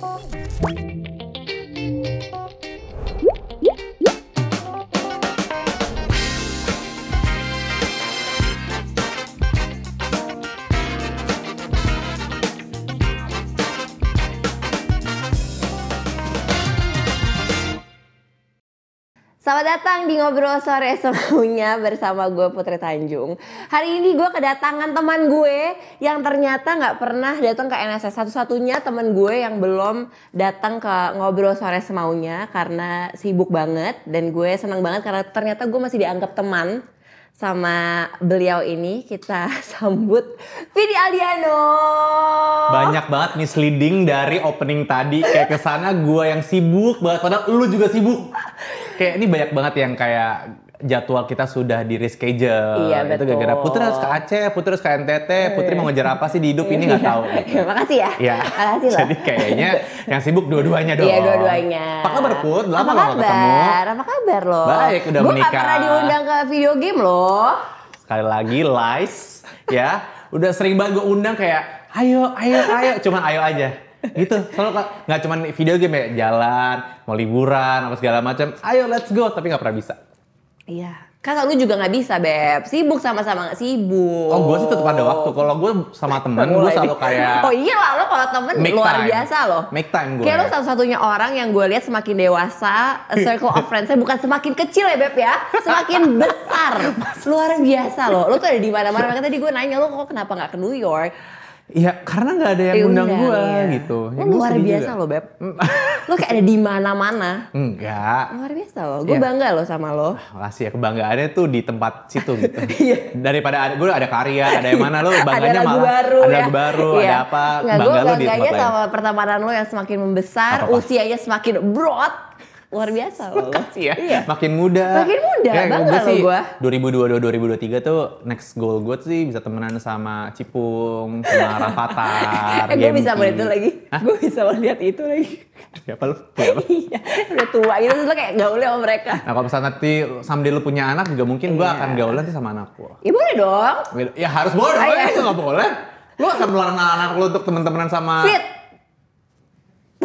Bye. Selamat datang di Ngobrol Sore Semaunya bersama gue Putri Tanjung. Hari ini gue kedatangan teman gue yang ternyata nggak pernah datang ke NSS. Satu-satunya teman gue yang belum datang ke Ngobrol Sore Semaunya karena sibuk banget. Dan gue senang banget karena ternyata gue masih dianggap teman sama beliau ini. Kita sambut Vidi Aldiano. Banyak banget misleading dari opening tadi kayak ke sana gue yang sibuk banget padahal lu juga sibuk. Kayak ini banyak banget yang kayak jadwal kita sudah di reschedule. Iya, Itu betul. gara-gara Putri harus ke Aceh, Putri harus ke NTT, Putri mau ngejar apa sih di hidup ini nggak tahu. Ya, makasih ya. Ya, Makasih loh. jadi kayaknya yang sibuk dua-duanya dong. Iya dua-duanya. Apa kabar Put? Lama Apa nggak ketemu. kabar? Apa kabar lo? Baik, udah Gue menikah. gak pernah diundang ke video game loh. Sekali lagi lies, ya. Udah sering banget gue undang kayak, ayo, ayo, ayo. Cuman ayo aja. Gitu, selalu nggak cuman video game ya, jalan, mau liburan, apa segala macam. Ayo let's go, tapi nggak pernah bisa. Iya. Kakak lu juga nggak bisa beb. Sibuk sama-sama nggak sibuk. Oh, gue sih tetap ada waktu. Kalau gue sama temen, gue selalu kayak Oh iya lah lo kalau temen make luar time. biasa loh. Make time gue. Kayak lo satu-satunya orang yang gue lihat semakin dewasa, circle of friends-nya bukan semakin kecil ya Beb ya, semakin besar. Luar biasa loh. Lo tuh ada di mana-mana. Makanya tadi gue nanya lo kok kenapa nggak ke New York? Iya, karena nggak ada yang undang gue ya. gitu. Ya, Lo luar biasa juga. loh Beb. lo kayak ada di mana-mana. Enggak. Luar biasa loh. Gue Iya. bangga loh sama lo. Makasih ya kebanggaannya tuh di tempat situ gitu. Iya. Daripada ada, gue ada karya, ada yang mana lo bangganya ada lagu malah baru ada ya. lagu baru, Iya. ada apa, Nggak, gue bangga lo di tempat lain. sama pertemanan lo yang semakin membesar, Apa-apa? usianya semakin broad. Luar biasa loh. lo. Makasih ya. Iya. Makin muda. Makin muda, Kayak bangga gua loh sih, gua. 2022 2023 tuh next goal gue sih bisa temenan sama Cipung, sama Rafathar, Eh, gue bisa melihat itu lagi. Hah? Gue bisa melihat itu lagi. Siapa lu? Iya, udah tua gitu terus kayak gaulnya sama mereka. Nah kalau misalnya nanti someday lu punya anak juga mungkin gue Iya. akan gaulan sih sama anak gue. Ya boleh dong. Ya harus boleh, Ah, iya. itu nggak boleh. Lu akan melarang anak lu untuk temen-temenan sama Fit.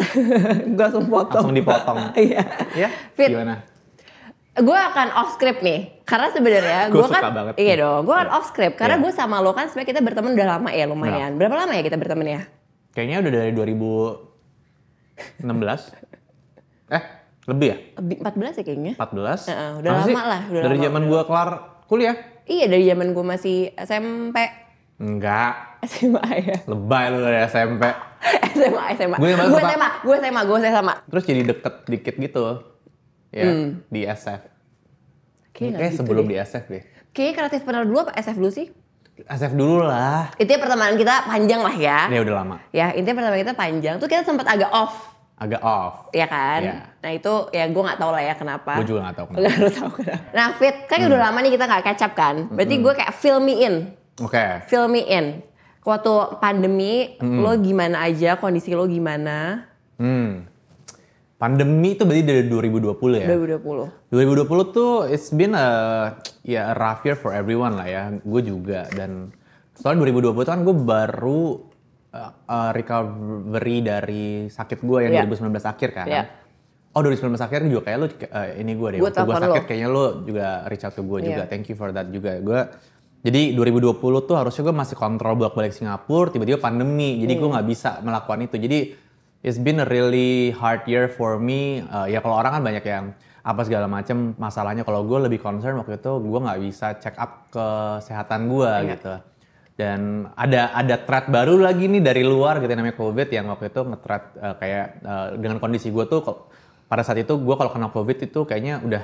gue langsung potong. langsung dipotong. Iya. ya? Fit. Gimana? Gue akan off script nih. Karena sebenarnya Gua gue kan banget. iya dong, gue kan off script karena Iya. gue sama lo kan sebenarnya kita berteman udah lama ya lumayan. Berapa lama ya kita berteman ya? Kayaknya udah dari 2016. eh, lebih ya? Lebih 14 ya kayaknya. 14. Heeh, udah Apa lama sih? lah, udah dari zaman gua kelar kuliah. Iya dari zaman gue masih SMP. Enggak. SMA ya. Lebay lu dari SMP. SMA, SMA. Gue yang Gue SMA, gue SMA, gue SMA. Terus jadi deket dikit gitu. Ya, di SF. Kayaknya nggak Kayak gitu sebelum deh. di SF deh. Kayaknya kreatif benar dulu apa SF dulu sih? SF dulu lah. Intinya pertemanan kita panjang lah ya. Ini udah lama. Ya, intinya pertemanan kita panjang. Tuh kita sempat agak off, Agak off. ya kan? Iya. Nah itu ya gue nggak tahu lah ya kenapa. Gue juga gak tahu kenapa. Harus tahu kenapa. Nah Fit, kan udah lama nih kita nggak catch up kan. Berarti gue kayak fill me in. Oke. Fill me in. Waktu pandemi, lo gimana aja, kondisi lo gimana? Hmm. Pandemi itu berarti dari 2020 ya? 2020. 2020 tuh it's been a ya a rough year for everyone lah ya. Gue juga dan soalnya 2020 tuh kan gue baru uh, recovery dari sakit gue yang Iya. 2019 akhir kan. Iya. Oh 2019 akhir juga kayak lu uh, ini gue deh. Gua Waktu gue sakit lo. kayaknya lu juga reach out ke gue juga. Iya. Thank you for that juga. Gue jadi 2020 tuh harusnya gue masih kontrol bolak balik Singapura. Tiba-tiba pandemi. Jadi gue nggak bisa melakukan itu. Jadi it's been a really hard year for me. Uh, ya kalau orang kan banyak yang apa segala macem masalahnya. Kalau gue lebih concern waktu itu gue nggak bisa check up kesehatan gue Iya. gitu. Dan ada ada threat baru lagi nih dari luar gitu namanya COVID yang waktu itu nge-threat uh, kayak uh, dengan kondisi gue tuh pada saat itu gue kalau kena COVID itu kayaknya udah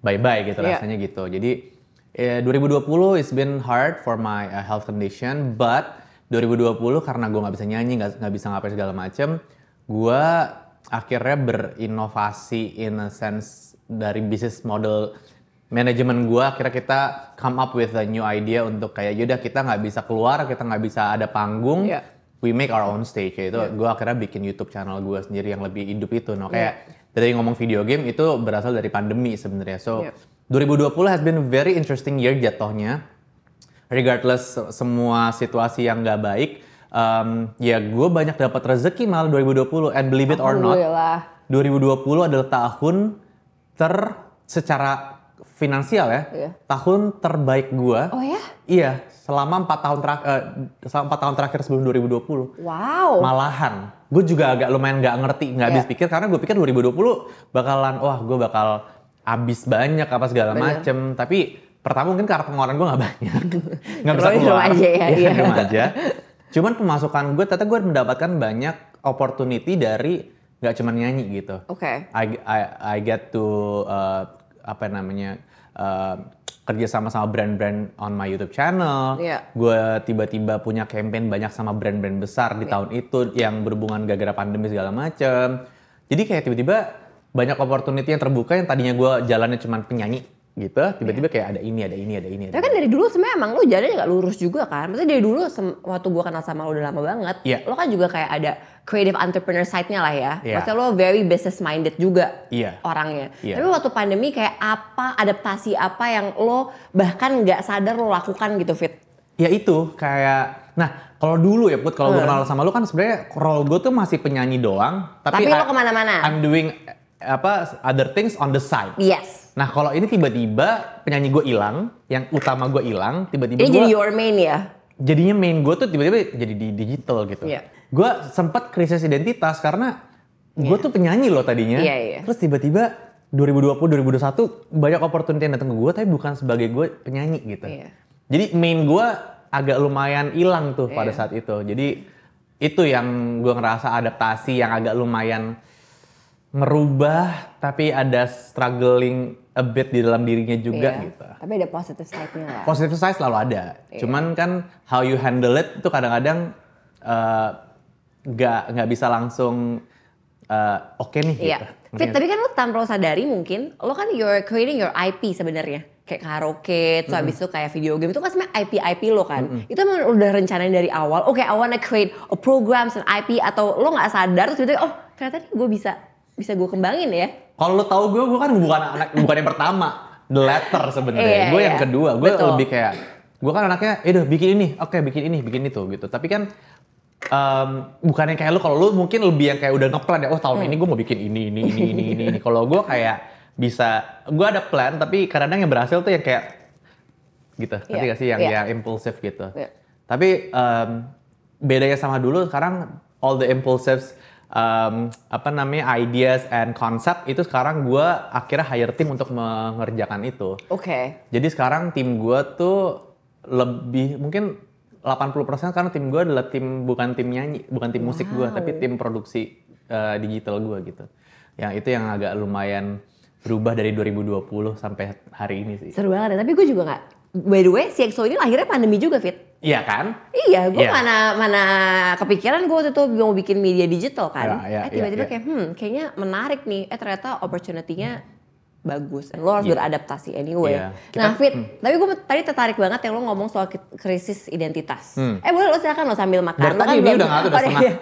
bye-bye gitu Iya. rasanya gitu. Jadi eh, 2020 it's been hard for my uh, health condition, but 2020 karena gue nggak bisa nyanyi, nggak bisa ngapain segala macem, gue akhirnya berinovasi in a sense dari bisnis model manajemen gue akhirnya kita come up with a new idea untuk kayak yaudah kita nggak bisa keluar kita nggak bisa ada panggung Iya. we make our own stage. Itu gue akhirnya bikin YouTube channel gue sendiri yang lebih hidup itu. No kayak dari ngomong video game itu berasal dari pandemi sebenarnya. So Iya. 2020 has been a very interesting year jatuhnya regardless se- semua situasi yang nggak baik um, ya gue banyak dapat rezeki malah 2020 and believe it or not Alhamdulillah. 2020 adalah tahun ter secara finansial ya Iya. tahun terbaik gue Oh ya? iya selama empat tahun terakhir selama empat tahun terakhir sebelum 2020 Wow. malahan gue juga agak lumayan nggak ngerti nggak habis Iya. pikir karena gue pikir 2020 bakalan wah gue bakal habis banyak apa segala Bener. macem tapi pertama mungkin karena pengeluaran gue nggak banyak nggak bisa keluar aja ya, di rumah aja cuman pemasukan gue ternyata gue mendapatkan banyak opportunity dari nggak cuma nyanyi gitu Oke. I, I, I get to uh, apa namanya uh, kerja sama sama brand-brand on my YouTube channel. Iya. Gue tiba-tiba punya campaign banyak sama brand-brand besar di tahun itu yang berhubungan gara-gara pandemi segala macem. Jadi kayak tiba-tiba banyak opportunity yang terbuka yang tadinya gue jalannya cuma penyanyi gitu, tiba-tiba kayak ada ini, ada ini, ada ini. Ada Tapi kan dari dulu sebenarnya emang lu jalannya nggak lurus juga kan. Maksudnya dari dulu waktu gua kenal sama lu udah lama banget. Iya. Lo kan juga kayak ada creative entrepreneur side-nya lah ya. Iya. Maksudnya lo very business minded juga Iya. orangnya. Iya. Tapi waktu pandemi kayak apa adaptasi apa yang lo bahkan nggak sadar lo lakukan gitu Fit? Ya itu kayak nah kalau dulu ya Put kalau gue Hmm. kenal sama lu kan sebenarnya role gue tuh masih penyanyi doang Tapi tapi, lo ke mana-mana. I'm doing apa other things on the side. Yes. Nah kalau ini tiba-tiba penyanyi gue hilang, yang utama gue hilang, tiba-tiba Ini gue jadi your main ya. jadinya main gue tuh tiba-tiba jadi di digital gitu. Iya. Gue sempat krisis identitas karena gue tuh penyanyi loh tadinya. Iya, iya. Terus tiba-tiba 2020 2021 banyak opportunity yang datang ke gue tapi bukan sebagai gue penyanyi gitu. Iya. Jadi main gue agak lumayan hilang tuh pada Iya. saat itu. Jadi itu yang gue ngerasa adaptasi yang agak lumayan merubah tapi ada struggling a bit di dalam dirinya juga Iya. gitu. Tapi ada positive side-nya lah. Positive side selalu ada. Iya. Cuman kan how you handle it itu kadang-kadang eh, nggak nggak bisa langsung eh, oke nih Iya. gitu. Fit, tapi kan lo tanpa lo sadari mungkin, lo kan you're creating your IP sebenarnya. Kayak karaoke, terus habis itu kayak video game, itu kan sebenarnya IP-IP lo kan. Itu emang udah rencanain dari awal, oke I wanna create a programs and IP, atau lo nggak sadar, terus tiba-tiba, oh ternyata nih gue bisa bisa gue kembangin ya. Kalau lo tahu gue, gue kan bukan anak bukan yang pertama, the letter sebenarnya. Iya, gue iya. yang kedua, gue Betul. lebih kayak gue kan anaknya, ya udah bikin ini, oke bikin ini, bikin itu gitu. Tapi kan em, bukan yang kayak lo, kalau lo mungkin lebih yang kayak udah ngeplan ya, oh tahun Hmm. ini gue mau bikin ini, ini, ini, ini, ini. ini. Kalau gue kayak bisa, gue ada plan, tapi kadang-kadang yang berhasil tuh yang kayak gitu, ngerti Iya, gak sih yang iya. yang impulsif gitu. Iya. Tapi em, bedanya sama dulu sekarang all the impulsives em, apa namanya ideas and concept itu sekarang gue akhirnya hire tim untuk mengerjakan itu. Oke. Jadi sekarang tim gue tuh lebih mungkin 80% karena tim gue adalah tim bukan tim nyanyi, bukan tim musik gue, Wow. tapi tim produksi eh, digital gue gitu. Yang itu yang agak lumayan berubah dari 2020 sampai hari ini sih. Seru banget ya, tapi gue juga nggak. By the way, CXO ini lahirnya pandemi juga Fit. Iya kan? Iya, gue Iya. mana mana kepikiran gue waktu itu mau bikin media digital kan. Iya, iya, eh tiba-tiba iya, iya. kayak, hmm, kayaknya menarik nih. Eh ternyata opportunity-nya bagus. Dan lo harus Iya. beradaptasi anyway. Iya. Nah, Fit, tapi gue tadi tertarik banget yang lo ngomong soal krisis identitas. Hmm. Eh boleh lo silakan lo sambil makan. Dari Lo kan tadi ini belum- udah nggak tuh udah Oh, setengah. iya.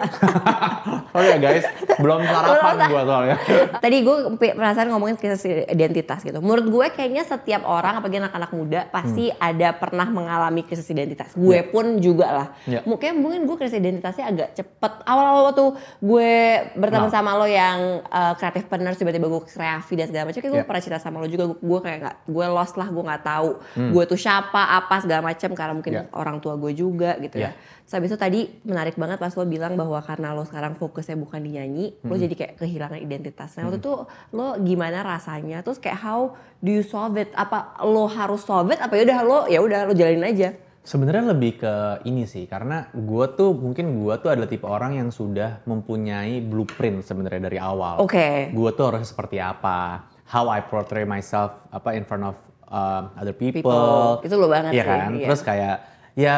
oh ya guys, belum sarapan gue soalnya. Tadi gue perasaan ngomongin krisis identitas gitu. Menurut gue kayaknya setiap orang, apalagi anak-anak muda, pasti ada pernah mengalami krisis identitas. Gue Hmm. Ya. pun juga lah. Ya. Mungkin mungkin gue krisis identitasnya agak cepet. Awal-awal waktu gue berteman Nah. sama lo yang uh, creative partner, tiba-tiba gue kreatif dan segala macam. Kayak gue Ya. Pernah cerita sama lo juga. Gue kayak nggak, gue lost lah. Gue nggak tahu. Hmm. Gue tuh siapa, apa segala macam. Karena mungkin Ya. orang tua gue juga gitu ya. Ya. Terus habis itu tadi menarik banget pas lo bilang bahwa karena lo sekarang fokusnya bukan di nyanyi, lo Hmm. jadi kayak kehilangan identitasnya. Waktu itu lo gimana rasanya? Terus kayak how do you solve it? Apa lo harus solve it? Apa yaudah lo ya udah lo jalanin aja? Sebenarnya lebih ke ini sih, karena gue tuh mungkin gue tuh adalah tipe orang yang sudah mempunyai blueprint sebenarnya dari awal. Oke. Gue tuh harus seperti apa, how I portray myself apa in front of um, other people. People. Itu lo banget Iya sih, kan? iya. Terus kayak ya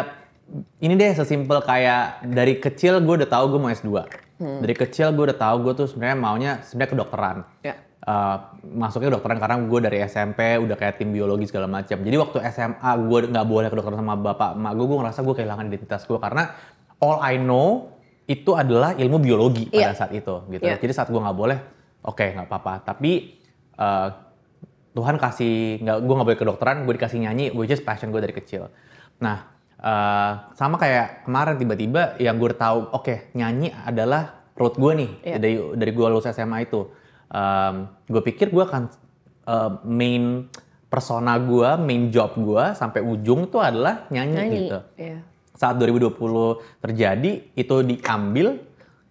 ini deh sesimpel kayak dari kecil gue udah tahu gue mau S2. Hmm. Dari kecil gue udah tahu gue tuh sebenarnya maunya sebenarnya kedokteran. Ya. Uh, masuknya kedokteran karena gue dari SMP udah kayak tim biologi segala macam. Jadi waktu SMA gue nggak boleh kedokteran sama bapak emak gue, gue ngerasa gue kehilangan identitas gue karena all I know itu adalah ilmu biologi Iya. pada saat itu gitu. Iya. Jadi saat gue nggak boleh, oke nggak apa-apa. Tapi uh, Tuhan kasih nggak gue nggak boleh kedokteran, gue dikasih nyanyi, which is passion gue dari kecil. Nah eh, sama kayak kemarin tiba-tiba yang gue tahu oke nyanyi adalah road gue nih Iya. dari dari gue lulus SMA itu gue pikir gue akan eh, main persona gue main job gue sampai ujung tuh adalah nyanyi, Nyanyi. gitu Iya. saat 2020 terjadi itu diambil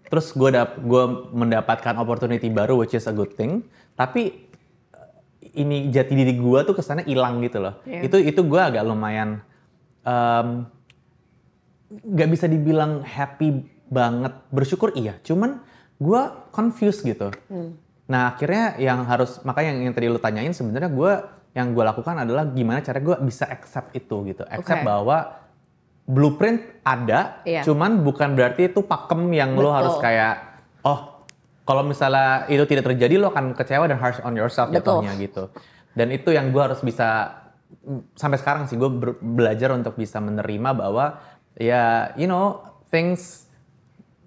terus gue dap gue mendapatkan opportunity baru which is a good thing tapi eh, ini jati diri gue tuh kesannya hilang gitu loh Iya. itu itu gue agak lumayan em, nggak bisa dibilang happy banget bersyukur iya cuman gue confused gitu Hmm. nah akhirnya yang harus makanya yang, yang tadi lu tanyain sebenarnya gue yang gue lakukan adalah gimana cara gue bisa accept itu gitu accept Oke. bahwa blueprint ada Iya. cuman bukan berarti itu pakem yang lo harus kayak oh kalau misalnya itu tidak terjadi lo akan kecewa dan harsh on yourself Betul. jatuhnya gitu dan itu yang gue harus bisa sampai sekarang sih gue belajar untuk bisa menerima bahwa ya you know things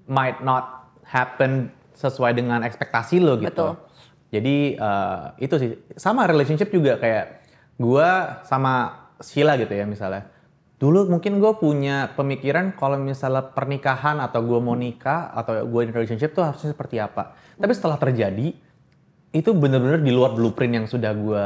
might not happen sesuai dengan ekspektasi lo gitu. Betul. Jadi eh, itu sih sama relationship juga kayak gue sama Sheila gitu ya misalnya. Dulu mungkin gue punya pemikiran kalau misalnya pernikahan atau gue mau nikah atau gue in relationship tuh harusnya seperti apa. Tapi setelah terjadi itu bener-bener di luar blueprint yang sudah gue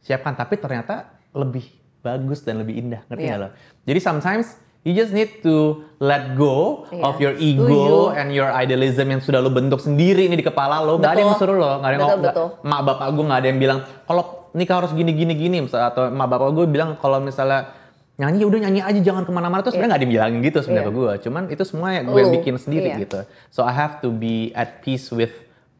siapkan. Tapi ternyata lebih bagus dan lebih indah. Ngerti Iya. nggak lo? Jadi sometimes you just need to let go Iya, of your ego setuju. and your idealism yang sudah lo bentuk sendiri nih di kepala lo. Gak ada yang Betul. suruh lo. Gak ada yang Betul, nggak- betul. mak bapak gue nggak ada yang bilang kalau nikah harus gini gini gini misalnya atau mak bapak gue bilang kalau misalnya nyanyi udah nyanyi aja jangan ke mana-mana tuh sebenarnya nggak ada yang bilangin gitu sebenarnya Iya. ke gue cuman itu semua yang gue Lu, bikin sendiri iya. gitu so I have to be at peace with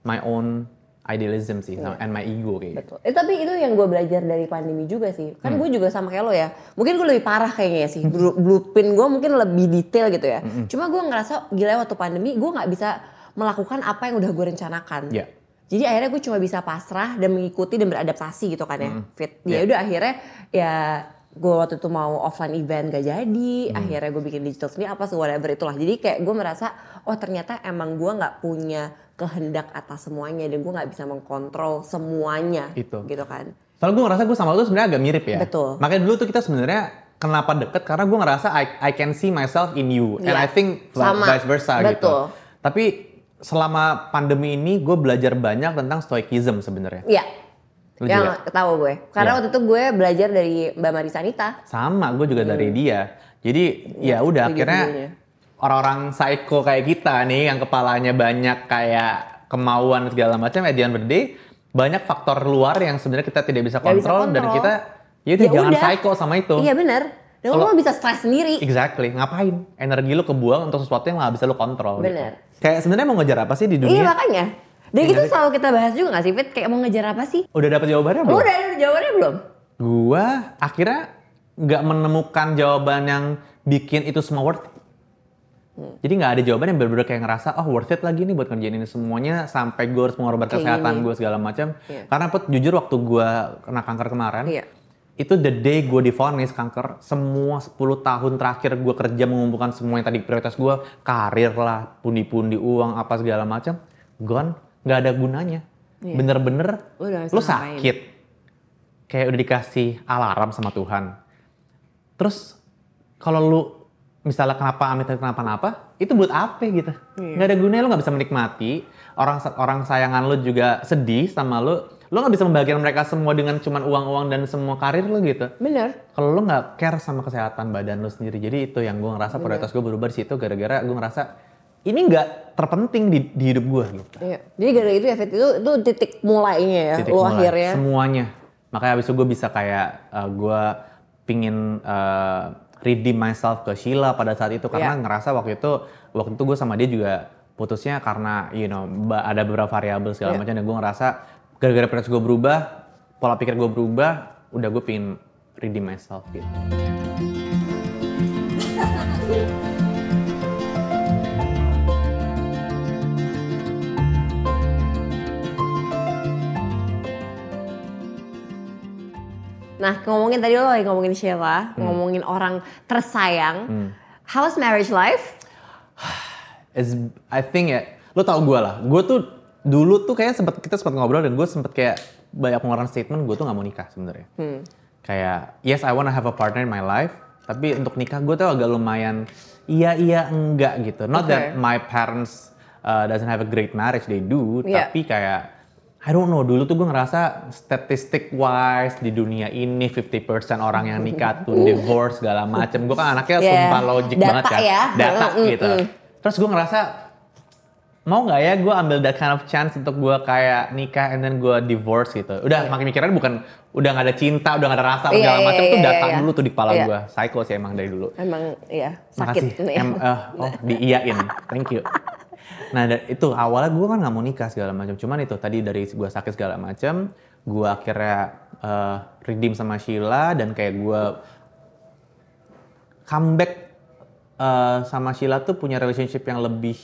my own idealism sih sama- and my ego kayak gitu. Betul. Eh, tapi itu yang gue belajar dari pandemi juga sih. Kan Hmm. gue juga sama kayak lo ya. Mungkin gue lebih parah kayaknya sih. Blu- Blueprint gue mungkin lebih detail gitu ya. Hmm, Cuma gue ngerasa gila waktu pandemi gue nggak bisa melakukan apa yang udah gue rencanakan. Iya. Jadi akhirnya gue cuma bisa pasrah dan mengikuti dan beradaptasi gitu kan ya. Fit. Iya. Ya udah akhirnya ya gue waktu itu mau offline event gak jadi. Hmm. Akhirnya gue bikin digital sendiri apa sih whatever itulah. Jadi kayak gue merasa oh ternyata emang gue nggak punya kehendak atas semuanya dan gue nggak bisa mengkontrol semuanya Itu. gitu kan. Soalnya gue ngerasa gue sama lo tuh sebenarnya agak mirip ya. Betul. Makanya dulu tuh kita sebenarnya kenapa deket karena gue ngerasa I, I can see myself in you and Iya. I think Sama. vice versa gitu. Betul. Tapi selama pandemi ini gue belajar banyak tentang stoicism sebenarnya. Iya. Lu yang juga? tahu gue. Karena Iya. waktu itu gue belajar dari Mbak Marisa Anita. Sama, gue juga dari dia. Jadi ya udah setuju akhirnya orang-orang psycho kayak kita nih yang kepalanya banyak kayak kemauan segala macam at the end of the day banyak faktor luar yang sebenarnya kita tidak bisa Nggak bisa kontrol dan kontrol. kita ya udah Ya jangan udah. psycho sama itu. Iya benar. Dan Kalau- lo bisa stres sendiri. Exactly. Ngapain? Energi lu kebuang untuk sesuatu yang nggak bisa lu kontrol. gitu. Bener. Kayak sebenarnya mau ngejar apa sih di Iya dunia? makanya. Dan Iya itu selalu kita bahas juga gak sih Fit? Kayak mau ngejar apa sih? Udah dapat jawabannya belum? udah ada jawabannya belum? Gua akhirnya nggak menemukan jawaban yang bikin itu semua worth it. Hmm. Jadi nggak ada jawaban yang bener-bener kayak ngerasa, oh worth it lagi nih buat ngerjain ini semuanya sampai gue harus mengorbankan Kayak kesehatan gue segala macam. Iya. Karena put jujur waktu gue kena kanker kemarin, Iya. itu the day gue divonis kanker, semua 10 tahun terakhir gue kerja mengumpulkan semua yang tadi prioritas gue, karir lah, pundi-pundi uang apa segala macam, gone, nggak ada gunanya. Iya. Bener-bener Lu bisa lu ngapain. sakit, kayak udah dikasih alarm sama Tuhan. Terus kalau lu misalnya kenapa amit kenapa-napa, itu buat apa gitu? Iya. Nggak ada gunanya lu nggak bisa menikmati. Orang orang sayangan lu juga sedih sama lu. Lu nggak bisa membagikan mereka semua dengan cuman uang-uang dan semua karir lu gitu. Bener. Kalau lu nggak care sama kesehatan badan lu sendiri, jadi itu yang gue ngerasa prioritas gue berubah di situ gara-gara gue ngerasa ini nggak terpenting di, di hidup gue gitu. Iya. Jadi gara-gara itu ya Fit, itu, itu titik mulainya ya. titik lo mulai. akhirnya. semuanya makanya abis itu gue bisa kayak uh, gue pingin uh, redeem myself ke Sheila pada saat itu karena Iya. ngerasa waktu itu waktu itu gue sama dia juga putusnya karena you know ada beberapa variabel segala Iya. macam dan gue ngerasa gara-gara prioritas gue berubah pola pikir gue berubah udah gue pingin redeem myself gitu Nah ngomongin tadi lo lagi ngomongin Sheila, Hmm. ngomongin orang tersayang. How's marriage life? is I think ya lo tau gue lah gue tuh dulu tuh kayak sempet kita sempat ngobrol dan gue sempet kayak banyak mengeluarkan statement gue tuh nggak mau nikah sebenarnya Hmm. kayak yes I wanna have a partner in my life Tapi untuk nikah gue tuh agak lumayan iya iya enggak gitu. Not Oke. that my parents uh, doesn't have a great marriage, they do. Iya. Tapi kayak I don't know, dulu tuh gue ngerasa statistic wise di dunia ini 50% orang yang nikah tuh divorce segala macem. Gue kan anaknya Yeah. sumpah logik Data banget kan. ya. Data Mm, mm, gitu. mm. Terus gue ngerasa mau nggak ya gue ambil that kind of chance untuk gue kayak nikah and then gue divorce gitu. Udah makin mikirnya bukan udah nggak ada cinta, udah nggak ada rasa Iya, segala macam iya, tuh datang iya. dulu tuh di kepala Iya. gue. Psycho sih emang dari dulu. Emang iya sakit. Makasih. nih. Em, eh, oh diiyain. Thank you. Nah itu awalnya gue kan nggak mau nikah segala macam. Cuman itu tadi dari gue sakit segala macam, gue akhirnya eh, redeem sama Sheila dan kayak gue comeback eh, sama Sheila tuh punya relationship yang lebih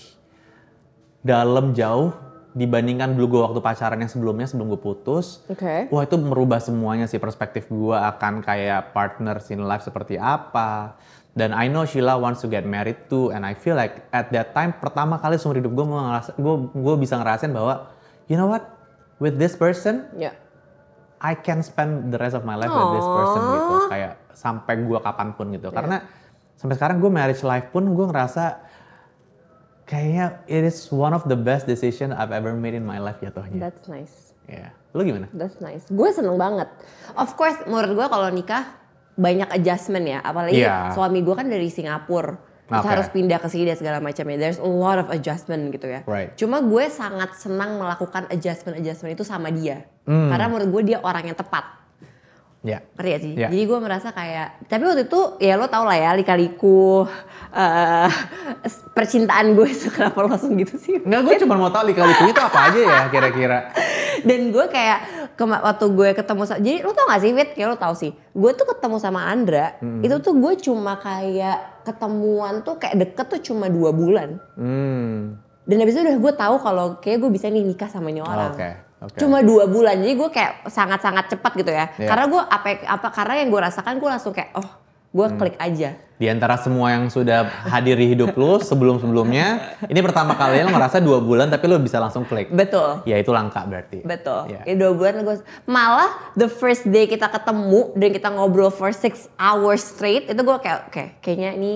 dalam jauh dibandingkan dulu gue waktu pacaran yang sebelumnya sebelum gue putus. Oke. Wah itu merubah semuanya sih perspektif gue akan kayak partners in life seperti apa. Dan I know Sheila wants to get married too, and I feel like at that time pertama kali seumur hidup gue mau ngerasa, gue gue bisa ngerasain bahwa you know what, with this person Ya. I can spend the rest of my life with this person gitu, kayak sampai gue kapan pun gitu. Karena sampai sekarang gue marriage life pun gue ngerasa kayaknya it is one of the best decision I've ever made in my life jatuhnya. That's nice. Ya, lu gimana? That's nice. Gue seneng banget. Of course, menurut gue kalau nikah banyak adjustment ya. Apalagi Iya. suami gue kan dari Singapura. Terus Oke. harus pindah ke sini dan segala macamnya. There's a lot of adjustment gitu ya. Right. Cuma gue sangat senang melakukan adjustment-adjustment itu sama dia. Hmm. Karena menurut gue dia orang yang tepat. Ya. Ngerti gak sih? Iya. Jadi gue merasa kayak, tapi waktu itu ya lo tau lah ya lika-liku eh, percintaan gue itu kenapa langsung gitu sih? Enggak, gue cuma mau tahu lika-liku itu apa aja ya kira-kira. Dan gue kayak waktu gue ketemu sama, jadi lo tau gak sih Fit? Kayak lo tau sih. Gue tuh ketemu sama Andra, itu tuh gue cuma kayak ketemuan tuh kayak deket tuh cuma dua bulan. Hmm. Dan habis itu udah gue tahu kalau kayak gue bisa nih nikah sama ini orang. Oke, oke. Cuma dua bulan, jadi gue kayak sangat-sangat cepat gitu ya. Iya. Karena gue apa apa karena yang gue rasakan gue langsung kayak oh gue klik aja. Di antara semua yang sudah hadir di hidup lu sebelum-sebelumnya, ini pertama kali lo ngerasa dua bulan tapi lo bisa langsung klik. Betul. Ya itu langka berarti. Betul. Ya dua bulan gue malah the first day kita ketemu dan kita ngobrol for six hours straight itu gue kayak oke kayaknya ini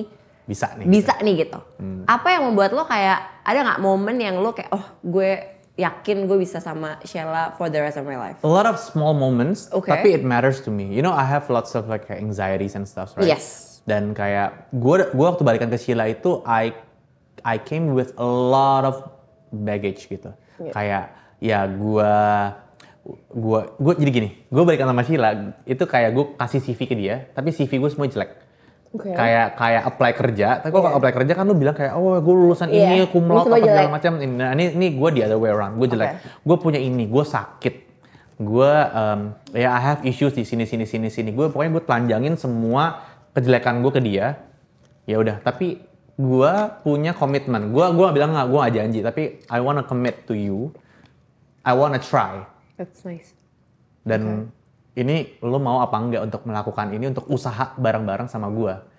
Bisa nih. bisa nih gitu. Hmm. Apa yang membuat lo kayak ada nggak momen yang lo kayak oh gue yakin gue bisa sama Sheila for the rest of my life. A lot of small moments, Oke. tapi it matters to me. You know, I have lots of like anxieties and stuff, right? Yes. Dan kayak gue gua waktu balikan ke Sheila itu, I I came with a lot of baggage gitu. Iya. Kayak ya gue gue gue jadi gini, gue balikan sama Sheila itu kayak gue kasih CV ke dia, tapi CV gue semua jelek. Oke. Kayak kayak apply kerja, tapi kalau apply kerja kan lu bilang kayak oh gue lulusan Iya, ini, cum laude apa segala macam. Nah, ini ini gue the other way around, gue jelek. Gue punya ini, gue sakit. Gue um, ya I have issues di sini sini sini sini. Gue pokoknya gue telanjangin semua kejelekan gue ke dia. Ya udah, tapi gue punya komitmen. Gue gua bilang nggak, gue gak janji, tapi I wanna commit to you. I wanna try. That's nice. Dan ini lo mau apa enggak untuk melakukan ini untuk usaha bareng-bareng sama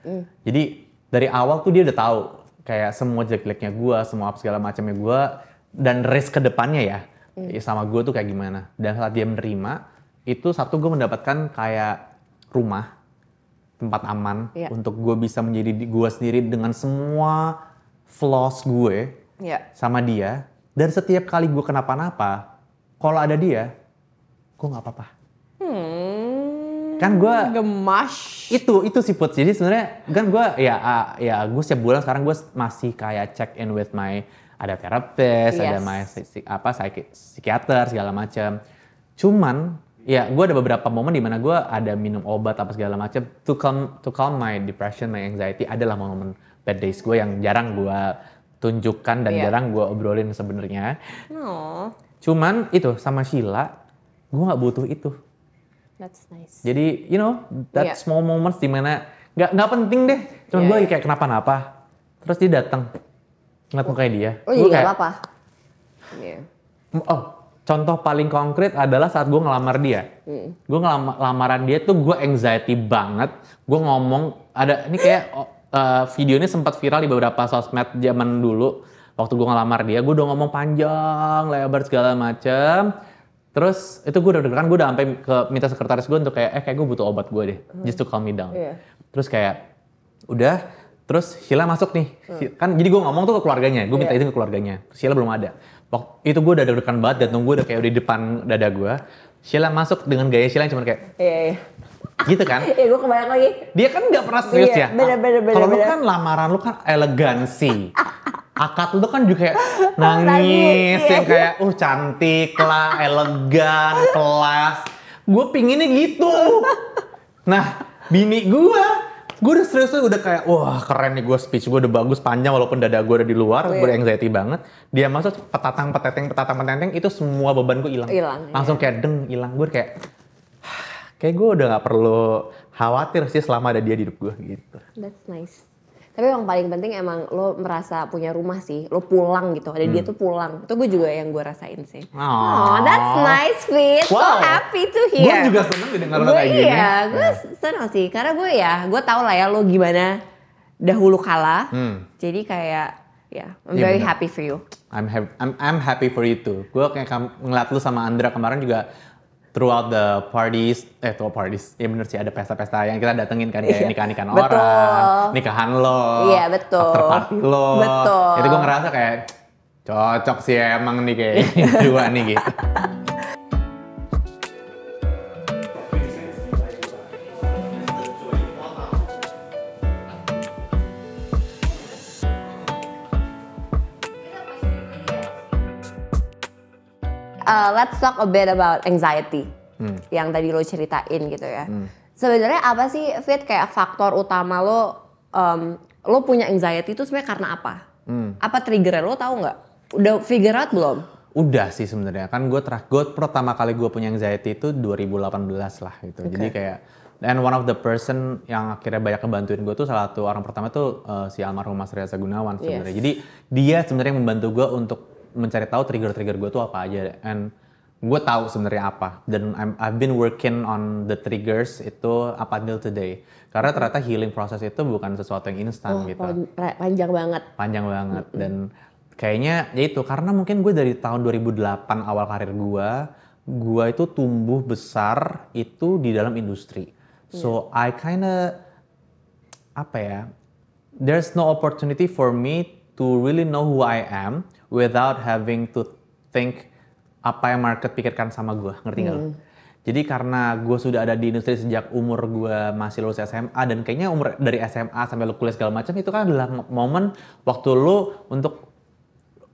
gua. Jadi dari awal tuh dia udah tahu kayak semua jelek-jeleknya gua, semua apa segala macamnya gua dan risk ke depannya ya ya sama gua tuh kayak gimana. Dan saat dia menerima, itu satu gue mendapatkan kayak rumah tempat aman Iya. untuk gue bisa menjadi di- gua sendiri dengan semua flaws gue Ya. sama dia dan setiap kali gue kenapa-napa kalau ada dia gue nggak apa-apa. Kan gue Gemas. itu itu sih put jadi sebenarnya kan gue ya ah, ya gue setiap bulan sekarang gue masih kayak check in with my ada terapis ada Yes. my psi- apa psiki- psikiater segala macam cuman ya gue ada beberapa momen di mana gue ada minum obat apa segala macam to calm to calm my depression my anxiety adalah momen bad days gue yang jarang gue tunjukkan dan Iya. jarang gue obrolin sebenarnya Oh, cuman itu sama Sheila gue nggak butuh itu that's nice. jadi you know that Iya. small moments di mana nggak nggak penting deh. Cuma Iya, gue lagi iya. kayak kenapa-napa. Terus dia datang ngeliat mukanya dia. Oh Gua jadi gak kayak, apa-apa. Iya. Oh, contoh paling konkret adalah saat gue ngelamar dia. Hmm. Gue ngelamaran dia tuh gue anxiety banget. Gue ngomong ada ini kayak oh, eh, video ini sempat viral di beberapa sosmed zaman dulu. Waktu gue ngelamar dia, gue udah ngomong panjang, lebar segala macem. Terus itu gue udah deg-degan, gue udah sampai ke minta sekretaris gue untuk kayak, eh kayak gue butuh obat gue deh, just to calm me down. Iya. Terus kayak Udah, terus Sheila masuk nih. Kan jadi gue ngomong tuh ke keluarganya, gue minta Iya. izin ke keluarganya. Sheila belum ada. Waktu itu gue udah deg-degan banget dan tunggu udah kayak di depan dada gue. Sheila masuk dengan gaya Sheila yang cuma kayak Iya, iya. Gitu kan. Iya, gue kebayang lagi. Dia kan nggak pernah serius Iya, ya. bener, bener, bener, Kalau lu kan lamaran lu kan elegansi. Akad lu tuh kan juga kayak Nangis, nangis, iya. yang kayak uh cantik lah, elegan, kelas. Gue pinginnya gitu. Nah, bini gue, gue udah serius tuh udah kayak wah keren nih gue speech gue udah bagus panjang walaupun dada gue udah di luar, gue Iya. udah anxiety banget. Dia masuk petatang peteteng petatang petenteng itu semua beban gue hilang. Hilang, Langsung kayak deng hilang. Gue kayak kayak gue udah nggak perlu khawatir sih selama ada dia di hidup gue gitu. That's nice. Tapi yang paling penting emang lo merasa punya rumah sih. Lo pulang gitu. Ada dia tuh pulang. Itu gue juga yang gue rasain sih. Hmm. Aw. Oh, that's nice, Fit. So Wow. happy to Gue hear. juga seneng didengar lo Gue kayak gini. iya, gue senang sih. Karena gue ya, gue tau lah ya lo gimana dahulu kala. Hmm. Jadi kayak, ya, I'm Iya, very bener. happy for you. I'm, happy, I'm, I'm happy for you too. Gue kayak ngeliat lu sama Andra kemarin juga throughout the parties, eh throughout parties, ya bener sih ada pesta-pesta yang kita datengin kan kayak Iya. nikahan-nikahan Betul. orang, nikahan lo, Iya, betul. after party lo. Betul. Itu gue ngerasa kayak cocok sih emang nih kayak dua nih gitu. Uh, let's talk a bit about anxiety Hmm. yang tadi lo ceritain gitu ya. Sebenarnya apa sih Fit kayak faktor utama lo um, lo punya anxiety itu sebenarnya karena apa? Hmm. Apa triggernya lo tahu nggak? Udah figure out belum? Udah sih sebenarnya kan gue terak gue pertama kali gue punya anxiety itu 2018 lah gitu. Jadi kayak dan one of the person yang akhirnya banyak ngebantuin gue tuh salah satu orang pertama tuh uh, si almarhum Mas Reza Gunawan sebenarnya. Jadi dia sebenarnya yang membantu gue untuk mencari tahu trigger-trigger gue tuh apa aja. And gue tahu sebenarnya apa. Dan I'm, I've been working on the triggers itu up until today. Karena ternyata healing process itu bukan sesuatu yang instan Oh, gitu. pan- pa- panjang banget. panjang banget. Dan kayaknya ya itu karena mungkin gue dari tahun 2008 awal karir gue gue itu tumbuh besar itu di dalam industri. So I kinda apa ya there's no opportunity for me to really know who I am without having to think apa yang market pikirkan sama gue ngerti nggak lo? Jadi karena gue sudah ada di industri sejak umur gue masih lulus SMA dan kayaknya umur dari SMA sampai lu kuliah segala macam itu kan adalah momen waktu lu untuk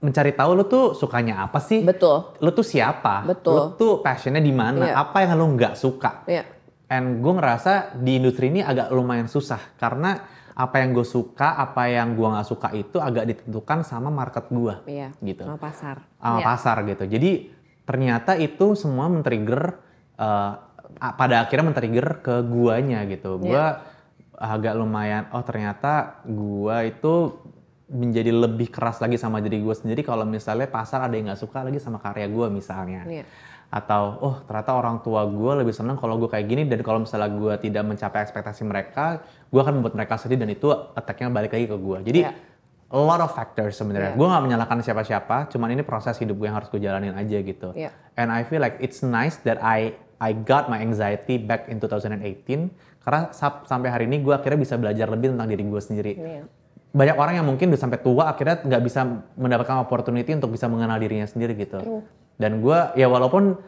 mencari tahu lu tuh sukanya apa sih? Betul. Lu tuh siapa? Betul. Lu tuh passionnya di mana? Iya. Apa yang lu nggak suka? Iya. And gue ngerasa di industri ini agak lumayan susah karena apa yang gue suka, apa yang gue nggak suka itu agak ditentukan sama market gue, Iya. gitu, Sama pasar. sama Iya. pasar gitu. Jadi ternyata itu semua men-trigger a- pada akhirnya men-trigger ke guanya gitu. Iya. Gue agak lumayan, oh ternyata gua itu menjadi lebih keras lagi sama diri gue sendiri kalau misalnya pasar ada yang nggak suka lagi sama karya gue misalnya Iya. atau oh ternyata orang tua gue lebih seneng kalau gue kayak gini dan kalau misalnya gue tidak mencapai ekspektasi mereka gue akan membuat mereka sedih dan itu attack-nya balik lagi ke gue jadi Iya. a lot of factors sebenarnya Iya. gue nggak menyalahkan siapa-siapa cuman ini proses hidup gue yang harus gue jalanin aja gitu Iya. and I feel like it's nice that I I got my anxiety back in 2018 karena sampai hari ini gue akhirnya bisa belajar lebih tentang diri gue sendiri Iya. banyak orang yang mungkin udah sampai tua akhirnya nggak bisa mendapatkan opportunity untuk bisa mengenal dirinya sendiri gitu. Dan gue ya walaupun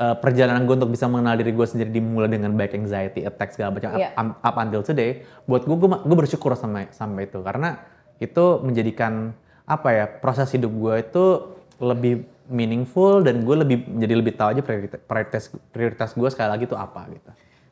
uh, perjalanan gue untuk bisa mengenal diri gue sendiri dimulai dengan baik anxiety, attack segala macam up, Iya. up until today, buat gue gue bersyukur sampai sampai itu karena itu menjadikan apa ya proses hidup gue itu lebih meaningful dan gue lebih menjadi lebih tahu aja prioritas prioritas, prioritas gue sekali lagi itu apa gitu.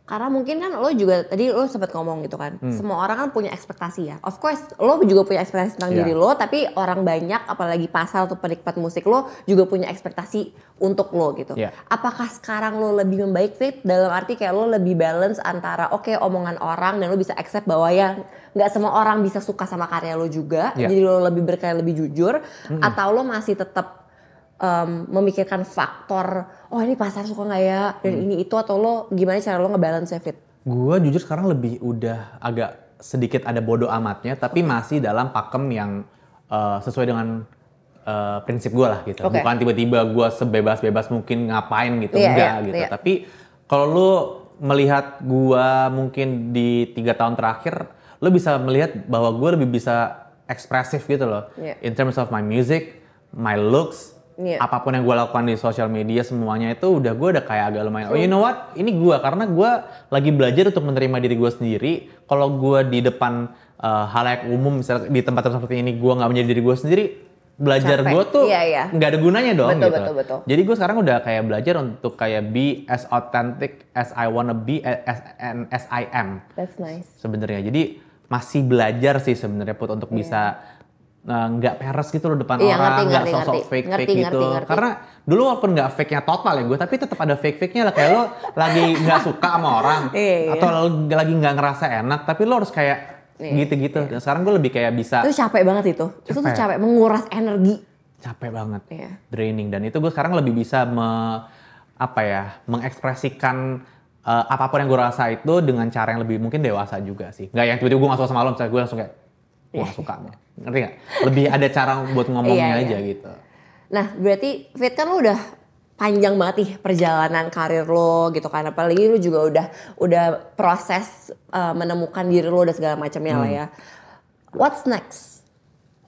Karena mungkin kan lo juga tadi lo sempat ngomong gitu kan, Hmm. semua orang kan punya ekspektasi ya. Of course, lo juga punya ekspektasi tentang Iya. diri lo, tapi orang banyak, apalagi pasal atau penikmat musik lo juga punya ekspektasi untuk lo gitu. Iya. Apakah sekarang lo lebih membaik fit dalam arti kayak lo lebih balance antara oke omongan orang dan lo bisa accept bahwa ya nggak semua orang bisa suka sama karya lo juga, Iya. jadi lo lebih berkarya lebih jujur, atau lo masih tetap um, memikirkan faktor oh ini pasar suka nggak ya dan Hmm. ini itu atau lo gimana cara lo ngebalance fit Gue jujur sekarang lebih udah agak sedikit ada bodoh amatnya, tapi masih dalam pakem yang uh, sesuai dengan uh, prinsip gue lah gitu. Oke. Bukan tiba-tiba gue sebebas-bebas mungkin ngapain gitu, Iya, enggak iya, gitu. iya. Tapi kalau lu melihat gue mungkin di tiga tahun terakhir, lo bisa melihat bahwa gue lebih bisa ekspresif gitu loh. Iya. In terms of my music, my looks, Iya. apa pun yang gue lakukan di sosial media semuanya itu udah gue udah kayak agak lumayan. Oh you know what? Ini gue karena gue lagi belajar untuk menerima diri gue sendiri. Kalau gue di depan uh, halayak umum, misalnya di tempat-tempat seperti ini gue nggak menjadi diri gue sendiri, belajar gue tuh Iya, iya. nggak ada gunanya dong Betul, gitu. betul, betul. Jadi gue sekarang udah kayak belajar untuk kayak be as authentic as I wanna be as and as I am That's nice. sebenarnya. Jadi masih belajar sih sebenarnya put untuk bisa uh, nggak peres gitu loh depan Iya, orang, nggak sosok ngerti. fake Ngerti, fake gitu. ngerti, ngerti. Karena dulu walaupun nggak fake nya total ya gue, tapi tetap ada fake fake nya lah kayak lo lagi nggak suka sama orang Iya, iya. atau lo lagi nggak ngerasa enak, tapi lo harus kayak Iya, gitu-gitu. Dan sekarang gue lebih kayak bisa Itu capek banget itu. Itu tuh Capek. capek menguras energi. capek banget, Iya. draining dan itu gue sekarang lebih bisa me, apa ya mengekspresikan uh, apa pun yang gue rasa itu dengan cara yang lebih mungkin dewasa juga sih. Nggak yang tiba-tiba gue nggak suka sama lo, misalnya gue langsung kayak gue nggak suka, ngerti nggak? Lebih ada cara buat ngomongnya Iya, iya. aja gitu. Nah, berarti Fit kan lu udah panjang banget nih perjalanan karir lo gitu kan. Apalagi lu juga udah udah proses uh, menemukan diri lo dan segala macamnya Hmm. lah ya. What's next?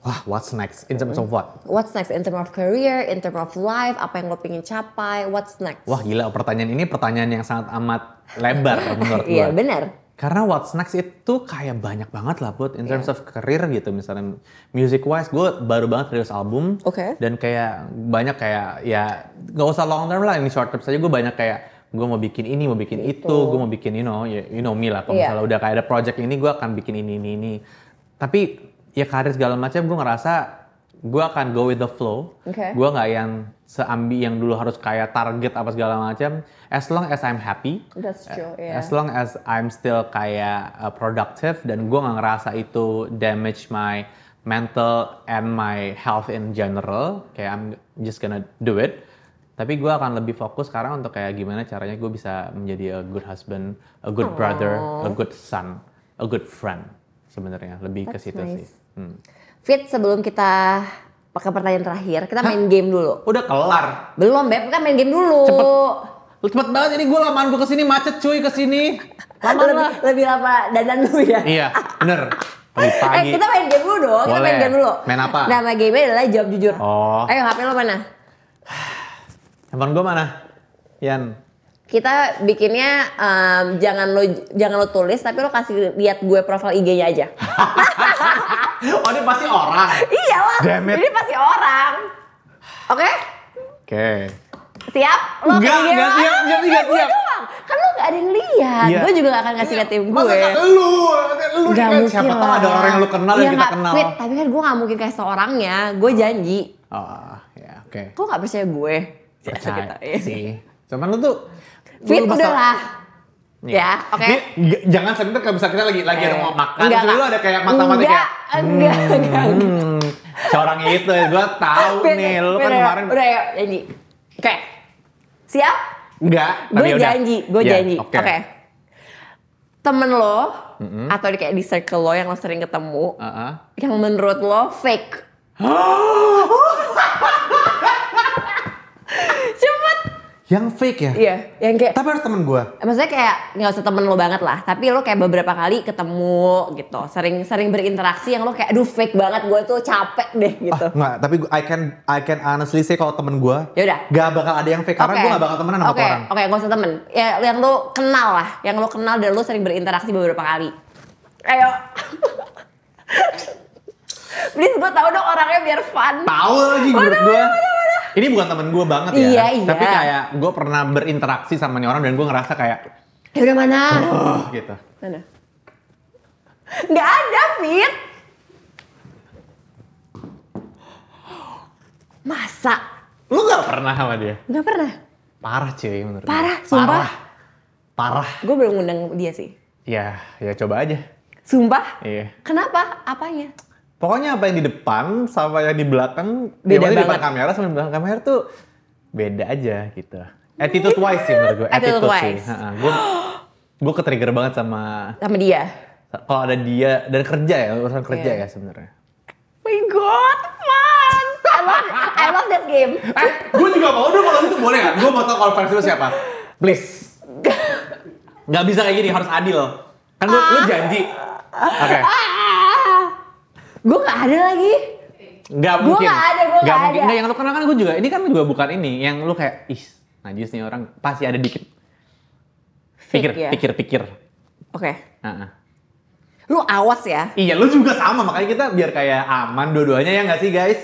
Wah, what's next? In terms of what? What's next in terms of career, in terms of life, apa yang lo pengen capai, what's next? Wah gila, pertanyaan ini pertanyaan yang sangat amat lebar menurut gue. Iya benar. Karena what's next itu kayak banyak banget lah buat in terms Iya. of career gitu misalnya music wise gue baru banget rilis album Oke. dan kayak banyak kayak ya nggak usah long term lah ini short term saja gue banyak kayak gue mau bikin ini mau bikin itu gue mau bikin you know ya, you know me lah kalau Iya. misalnya udah kayak ada project ini gue akan bikin ini ini ini tapi ya karir segala macam gue ngerasa gue akan go with the flow Oke. gue nggak yang seambi yang dulu harus kayak target apa segala macam as long as I'm happy That's true, yeah. As long as I'm still kayak uh, productive dan gue nggak ngerasa itu damage my mental and my health in general, kayak I'm just gonna do it. Tapi gue akan lebih fokus sekarang untuk kayak gimana caranya gue bisa menjadi a good husband, a good brother, a good son, a good friend sebenarnya lebih ke That's situ nice. sih. Hmm. Fit sebelum kita pakai pertanyaan terakhir, kita main game dulu. Udah kelar. Belum, Beb, kita main game dulu. Lu cepet banget ini gue lamaan gue ke sini macet cuy ke sini. Lama lebih, lah. lebih lama dandan dulu ya. Iya bener. Pagi Eh, pagi. kita main game dulu dong. Kita Boleh. main game dulu. Main apa? Nama game adalah jawab jujur. Oh. Ayo HP lo mana? Handphone gue mana? Yan. Kita bikinnya em, jangan lo jangan lo tulis tapi lo kasih lihat gue profil IG-nya aja. oh ini pasti orang. Iyalah. Damn it. Ini pasti orang. Oke? Oke. Siap? Lo Enggak, enggak siap, siap, gue siap, siap. doang. Kan lo gak ada yang lihat. Iya. Gue juga gak akan ngasih ke tim gue. Masa nggak lu? Lu Gak kan mungkin siapa tahu lah. ada orang yang lu kenal Iya yang kita kenal. Fit, tapi kan gue gak mungkin kasih seorangnya. Gue janji. Oh, ya oke. Kok gak percaya gue? Percaya kita, iya. sih. Cuman lu tuh Fit udah lah. Nih. Ya, oke. G- jangan sebentar kalau bisa kita lagi lagi ada mau makan, Enggak, terus lu enggak. ada kayak mata-mata Enggak, kayak enggak, enggak. hmm, seorang itu gue tahu Fit, nih, lu kan udah, kemarin Udah ya, janji. Oke. Siap? enggak, Gue tapi udah. janji, gue Ya, janji. Oke. Oke. Temen lo, atau di kayak di circle lo yang lo sering ketemu, Heeh. yang menurut lo fake. Cepet. Yang fake ya? Iya, yang kayak Tapi harus temen gue. maksudnya kayak nggak usah temen lo banget lah tapi lo kayak beberapa kali ketemu gitu sering sering berinteraksi yang lo kayak aduh fake banget gue tuh capek deh gitu Ah, enggak, tapi gua- I can I can honestly say kalau temen gue Ya udah. gak bakal ada yang fake karena Oke. gue gak bakal temenan sama Oke, tuh orang. Oke, gak usah temen. Ya, yang lo kenal lah, yang lo kenal dan lo sering berinteraksi beberapa kali. Ayo. Please gue tahu dong orangnya biar fun. Tahu lagi menurut gue. Ini bukan temen gue banget ya. Iya, iya. Tapi kayak gue pernah berinteraksi sama nih orang dan gue ngerasa kayak Ya udah mana? oh gitu. Mana? Gak ada, Fit. Masa? Lu gak pernah sama dia? Gak pernah. Parah cuy menurut gue. Parah, sumpah. Parah. Parah. Gue belum ngundang dia sih. Ya, ya coba aja. Sumpah? Iya. Kenapa? Apanya? Pokoknya apa yang di depan sama yang di belakang, Beda ya di depan banget. kamera sama di belakang kamera tuh beda aja gitu. Attitude wise sih menurut gue. Attitude sih. wise. Gue gue ketrigger banget sama Sama dia? kalau ada dia dan kerja ya urusan kerja Iya. ya sebenarnya. my god, fun! I love, I love that game. Eh, gue juga mau dong kalau itu boleh nggak? Gue mau tau kalau fans lu siapa. Please. Nggak bisa kayak gini, harus adil. Kan lu, lu janji. Oke. Gue gak ada lagi. Nggak mungkin. nggak ada, Nggak nggak mungkin. ada. Nggak, yang lu kenal kan gue juga. Ini kan juga bukan ini. Yang lu kayak, ih, najis nih orang. Pasti ada dikit. Pikir, Fake ya? pikir, pikir. Oke. Heeh. Lu awas ya. Iya, lu juga sama. Makanya kita biar kayak aman dua-duanya ya nggak sih guys?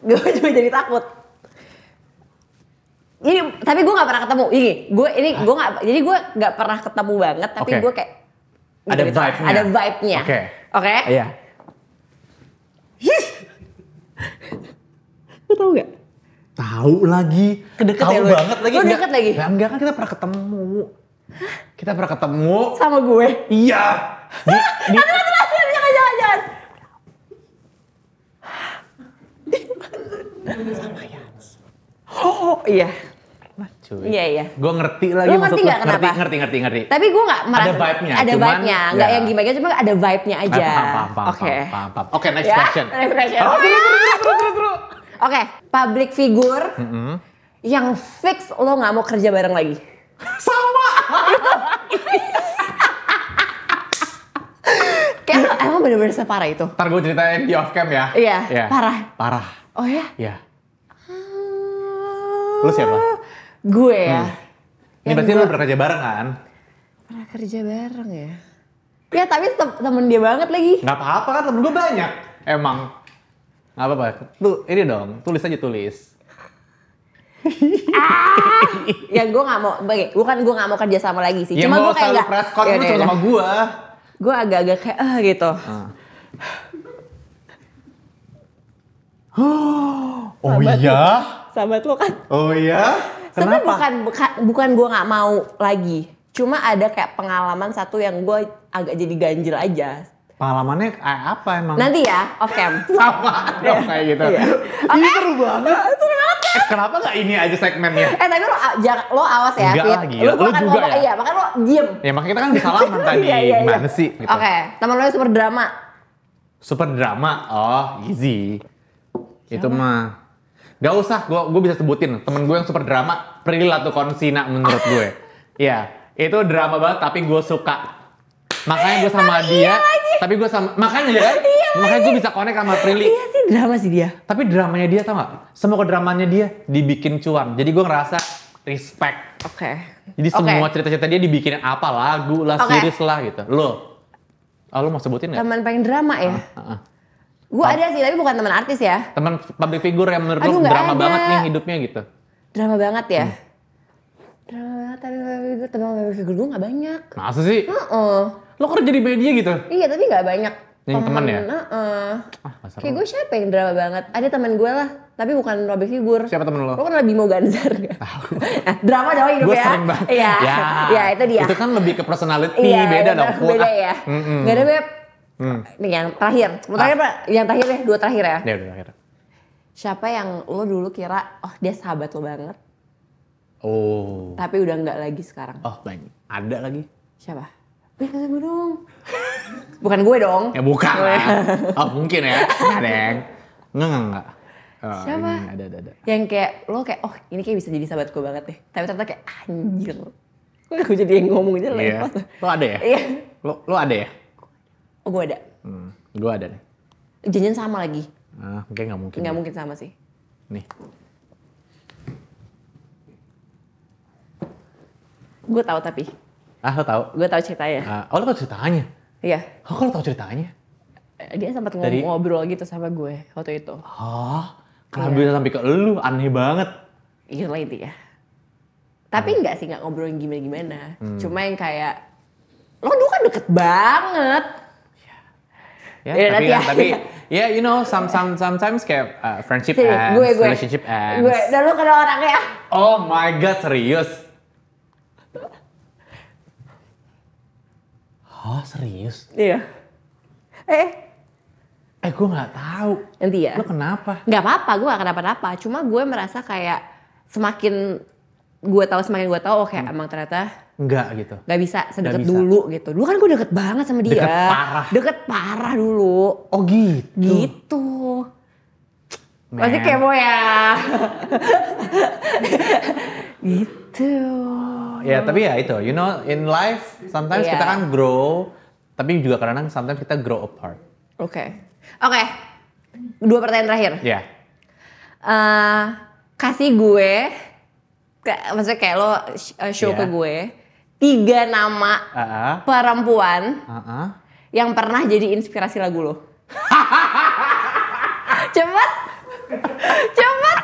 Gue juga jadi takut. Ini tapi gue gak pernah ketemu. Ini gue ini gue gak jadi gue gak pernah ketemu banget. Tapi Oke. gue kayak Ada vibe-nya. Ada vibe-nya. Oke. Oke. Iya. Lu tau gak? Tahu lagi. Kedeket Tahu ya lu? banget lagi. Nggak- deket lagi? Nggak, enggak kan kita pernah ketemu. Kita pernah ketemu. Sama gue. Iya. Di, di, Jangan jangan jangan jangan. Oh iya. Cuy. Iya iya. Gue ngerti lagi Lu maksud ngerti nggak kenapa? Ngerti, ngerti, ngerti, ngerti. Tapi gue gak merasa Ada vibe-nya, Ada cuman vibe-nya, nggak ya. yang gimana cuma ada vibe-nya aja. Paham, paham, paham, Oke. paham, paham, paham. Oke, next Ya, question. Next question. Oh, terus, terus, terus, terus, terus. Oke, public figure Mm-mm. yang fix lo nggak mau kerja bareng lagi. Sama. Kayak lo emang bener-bener separah itu. Ntar gue ceritain di off cam ya. Iya, parah. Parah. Oh ya? Iya. Lu siapa? Gue ya. Ini Yang pasti gua- lu pernah kerja bareng kan? Pernah kerja bareng ya. Ya tapi tem- temen dia banget lagi. Nggak apa-apa kan temen gue banyak. Emang. Nggak apa-apa. Tuh, ini dong. Tulis aja tulis. Ya gue nggak mau, bagi, bukan gue nggak mau kerja sama lagi sih. Ya Cuma mau gue kayak selalu press con Ya lu udah, cuma udah. sama gue. Gue agak-agak kayak ah gitu. Oh iya? Sahabat lo kan. Oh iya? Sebenarnya bukan bukan, bukan gue nggak mau lagi. Cuma ada kayak pengalaman satu yang gue agak jadi ganjil aja. Pengalamannya kayak apa emang? Nanti ya, off cam. Sama dong kayak gitu. Iya. Ini seru banget. Seru banget Eh, kenapa nggak ini aja segmennya? Eh tapi lo, jangan, lo awas ya, Enggak lah, gila. Lo, Lo juga ngomong, ya? Iya, makanya lo diem. Ya makanya kita kan salaman tadi. Iya, iya, iya. Gimana sih? Gitu. Oke, teman lo yang super drama. Super drama. Oh, easy. Itu mah. Gak usah, gue gue bisa sebutin. Temen gue yang super drama, Prilly Latukonsina menurut gue. Iya, itu drama banget tapi gue suka. Makanya gue sama dia, tapi gue sama, makanya ya kan? makanya gue bisa connect sama Prilly. Iya sih drama sih dia. Tapi dramanya dia tau gak? Semua dramanya dia dibikin cuan. Jadi gue ngerasa respect. Oke. Jadi Oke. semua cerita-cerita dia dibikin apa lagu lah, Oke. series lah gitu. Lo, oh, lo mau sebutin nggak? Teman pengen drama ya? Heeh. Gue ada sih, tapi bukan teman artis ya. Teman public figure yang menurut Aduh, nggak drama ada. banget nih hidupnya gitu. Drama banget ya. Hmm. Drama banget, tapi gue teman public figure gue gak banyak. Masa sih? Heeh. Lo kerja di media gitu? Iya, tapi gak banyak. Yang temen ya? Heeh. Ah, nggak seru. Kayak gue siapa yang drama banget? Ada teman gue lah, tapi bukan public figure. Siapa temen lo? Lo kenal Bimo Ganzar gak? Nah, drama dong hidup Gue ya. sering banget. Iya, Ya, Iya, itu dia. Itu kan lebih ke personality, Iya, beda dong. Beda Ah, ya. mm-mm. Gak ada beb. Hmm. Nih yang terakhir. Terakhir Pak? Yang terakhir deh, dua terakhir ya. Ya udah akhirnya. Siapa yang lo dulu kira, oh dia sahabat lo banget, Oh. tapi udah nggak lagi sekarang? Oh, banyak. Ada lagi. Siapa? Kata gue dong. Bukan gue dong. Ya bukan lah. Oh, mungkin ya. Nggak, Deng. Enggak, enggak, enggak. Oh, Siapa? ini Ada, ada, ada. Yang kayak lo kayak, oh ini kayak bisa jadi sahabat gue banget deh. Tapi ternyata kayak anjir. Gue jadi yang ngomong aja Iya. lewat. Lo ada ya? Iya. Lo, lo ada ya? Oh gue ada. Hmm, gue ada nih. Janjian sama lagi. Ah, mungkin nggak mungkin. Nggak mungkin sama sih. Nih. Gue tahu tapi. Ah, lo tahu? Gue tahu ceritanya. Ah, oh, lo tahu ceritanya? Iya. Oh, kok lo tahu ceritanya? Eh, Dia sempat Dari- ngobrol gitu sama gue waktu itu. Oh, kenapa Iya. bisa sampai ke lu? Aneh banget. Iya lah itu ya. Tapi enggak sih nggak ngobrol yang gimana-gimana. Hmm. Cuma yang kayak lo dulu kan deket banget. Ya, Iya, tapi nanti kan, ya. tapi ya you know some some sometimes kayak uh, friendship Sini, ends, gue gue. relationship ends. Gue dan lo kenal orangnya. Oh my god, serius? Oh, serius? Iya. Eh, Eh, gue nggak tahu. nanti ya. Lo kenapa? Nggak apa-apa, gue gak kenapa-napa. Cuma gue merasa kayak semakin gue tahu semakin gue tahu, oke emang ternyata Enggak gitu. nggak bisa sedekat dulu gitu. Dulu kan gue deket banget sama dia. Deket parah. Deket parah dulu. Oh gitu. Gitu. Man. Pasti kepo ya. gitu. Ya tapi ya itu, you know, in life sometimes Iya. kita kan grow, tapi juga kadang sometimes kita grow apart. Oke. Oke. Dua pertanyaan terakhir. Ya. Eh, kasih gue kayak maksudnya kayak lo uh, show Iya. ke gue tiga nama Ah, ah, perempuan ah, ah. yang pernah jadi inspirasi lagu lo. Cepet. Cepet.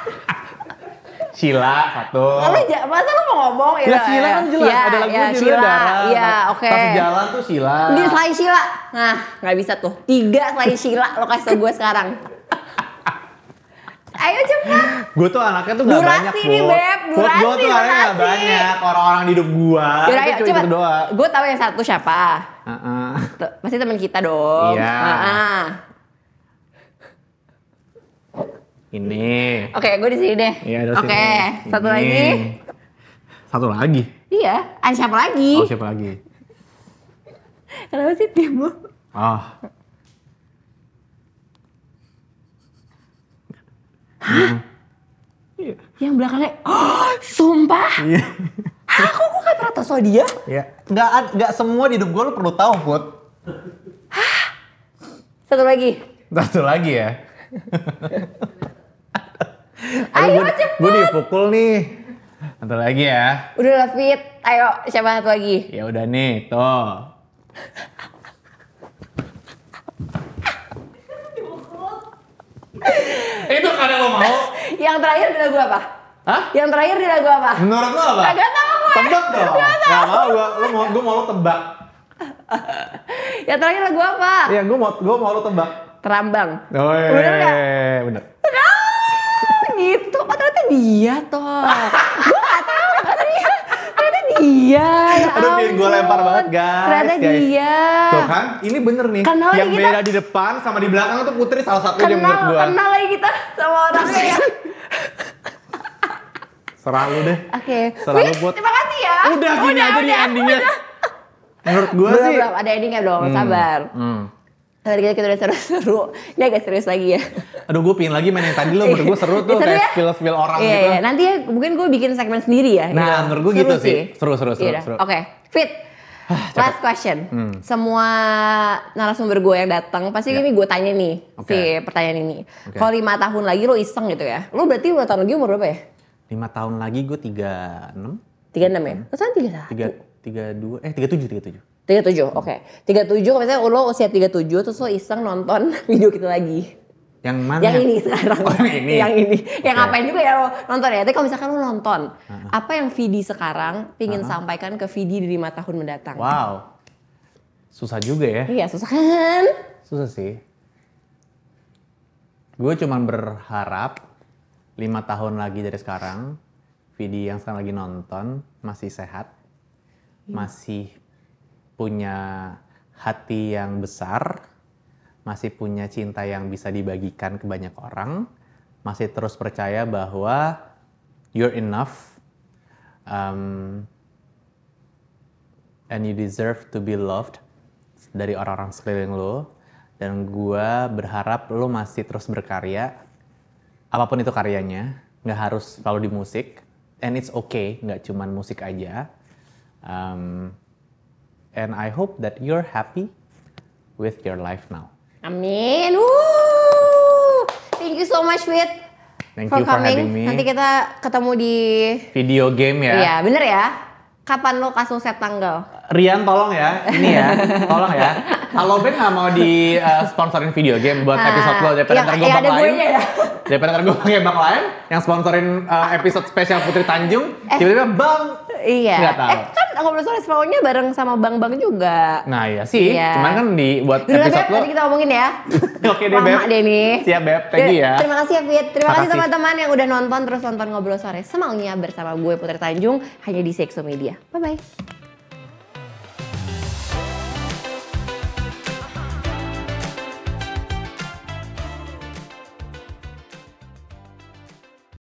Sheila satu. Ja- masa lo mau ngomong Ya, ya? Sheila kan jelas ya, ada lagu ya, judulnya. Dara. Iya, oke. Pas jalan tuh Sheila. Di selain Sheila. Nah, nggak bisa tuh. Tiga selain Sheila lo kasih gue sekarang. Ayo cepet. Gue tuh anaknya tuh gak Durasi banyak nih. Beb, Put, gue durasi, tuh anaknya gak durasi. banyak. Orang-orang di hidup gue. Yaudah, ayo cuma cepet. itu doang. Gue tahu yang satu siapa. Ah, ah. Tuh, Pasti teman kita dong. Iya. Ah, ah. Ini. Oke, gue di sini deh. Iya, Oke, sini. satu Ini. lagi. Satu lagi. Iya, ada siapa lagi? Oh siapa lagi? Kenapa sih tim lo? Oh. Yang belakangnya, oh, sumpah. Iya. Aku kok gak pernah tahu soal dia? Iya. Gak, gak semua di hidup gue lo perlu tahu, Put. Satu lagi. Satu lagi ya. Ayo gue, cepet. gue dipukul nih. Satu lagi ya. Udah lah Fit. Ayo, siapa satu lagi? Ya udah nih, tuh. Itu kan yang lo mau? Yang terakhir di lagu apa? Hah? Yang terakhir di lagu apa? Menurut lo apa? Kagak tahu gue. Tebak dong. Gak mau gue, lo mau gue mau lo tebak. Yang terakhir lagu apa? Iya, gue mau gue mau lo tebak. Terambang. Oh, iya, Bener nggak? Bener. gitu. Oh ternyata dia toh. gue gak tahu dia. Dia. Ya Aduh, biar gue ampun. lempar banget, guys. Ternyata guys. dia. Tuh kan, ini bener nih. Kenal yang kita. beda di depan sama di belakang tuh Putri salah menurut Kenal, gue. kenal lagi kita sama orangnya ya. Serah lu deh. Oke. Selalu Wih, buat- Terima kasih ya. Udah gini aja di endingnya. Menurut gue sih. belum. Ada endingnya dong. Sabar. Hmm. Tadi kita, kita udah seru-seru. Ini agak serius lagi ya. Aduh gue pingin lagi main yang tadi lo menurut gue seru tuh Seru kayak ya? spill-spill orang Iya, gitu. iya. Nanti ya mungkin gue bikin segmen sendiri ya. Nah, menurut gue gitu sih. Seru, seru, seru, Iya seru. Oke, Fit. Last question. Hmm. Semua narasumber gue yang datang pasti Ya. ini gue tanya nih si pertanyaan ini. Kalau lima tahun lagi lo iseng gitu ya? Lo berarti lima tahun lagi umur berapa ya? Lima tahun lagi gue tiga enam, Tiga enam ya? Lo kan tiga satu. tiga tiga dua, eh tiga tujuh, tiga tujuh. Tiga tujuh, oke. Tiga tujuh, misalnya lo usia tiga tujuh, terus lo iseng nonton video kita lagi. Yang mana? Yang ini sekarang. Oh, yang ini. yang ini. Yang Oke. ngapain juga ya lo nonton ya. Tapi kalau misalkan lo nonton, apa yang Vidi sekarang pingin sampaikan ke Vidi di lima tahun mendatang? Wow. Susah juga ya. Iya, susah kan? Susah sih. Gue cuman berharap lima tahun lagi dari sekarang, Vidi yang sekarang lagi nonton masih sehat, masih punya hati yang besar, masih punya cinta yang bisa dibagikan ke banyak orang, masih terus percaya bahwa you're enough, um, and you deserve to be loved dari orang-orang sekeliling lo. Dan gua berharap lo masih terus berkarya. Apa pun itu karyanya nggak harus selalu di musik. And it's okay nggak cuman musik aja. Um, and I hope that you're happy with your life now Amin. Woo! Thank you so much, Fit. Thank for you for coming. having me. Nanti kita ketemu di video game ya Iya, bener ya. Kapan lo kasih set tanggal? Rian tolong ya, ini ya, tolong ya. Kalau Ben nggak mau di uh, sponsorin video game buat Ah, episode lo daripada yang- ntar gue yang bak ada lain, ya. daripada ntar gue pakai bak lain, yang sponsorin uh, episode spesial Putri Tanjung, tiba-tiba bang, Iya. Nggak tahu. Eh kan ngobrol soal Spaunya bareng sama Bang Bang juga. nah ya sih, Iya. cuman kan di buat lah, episode Beb, lo, nanti kita ngomongin ya. oke deh Lama Beb, deh nih. siap Beb, thank you ya. Terima kasih ya Fit. Terima kasih teman-teman yang udah nonton terus nonton ngobrol sore semaunya bersama gue Putri Tanjung hanya di Sexo Media. Bye bye.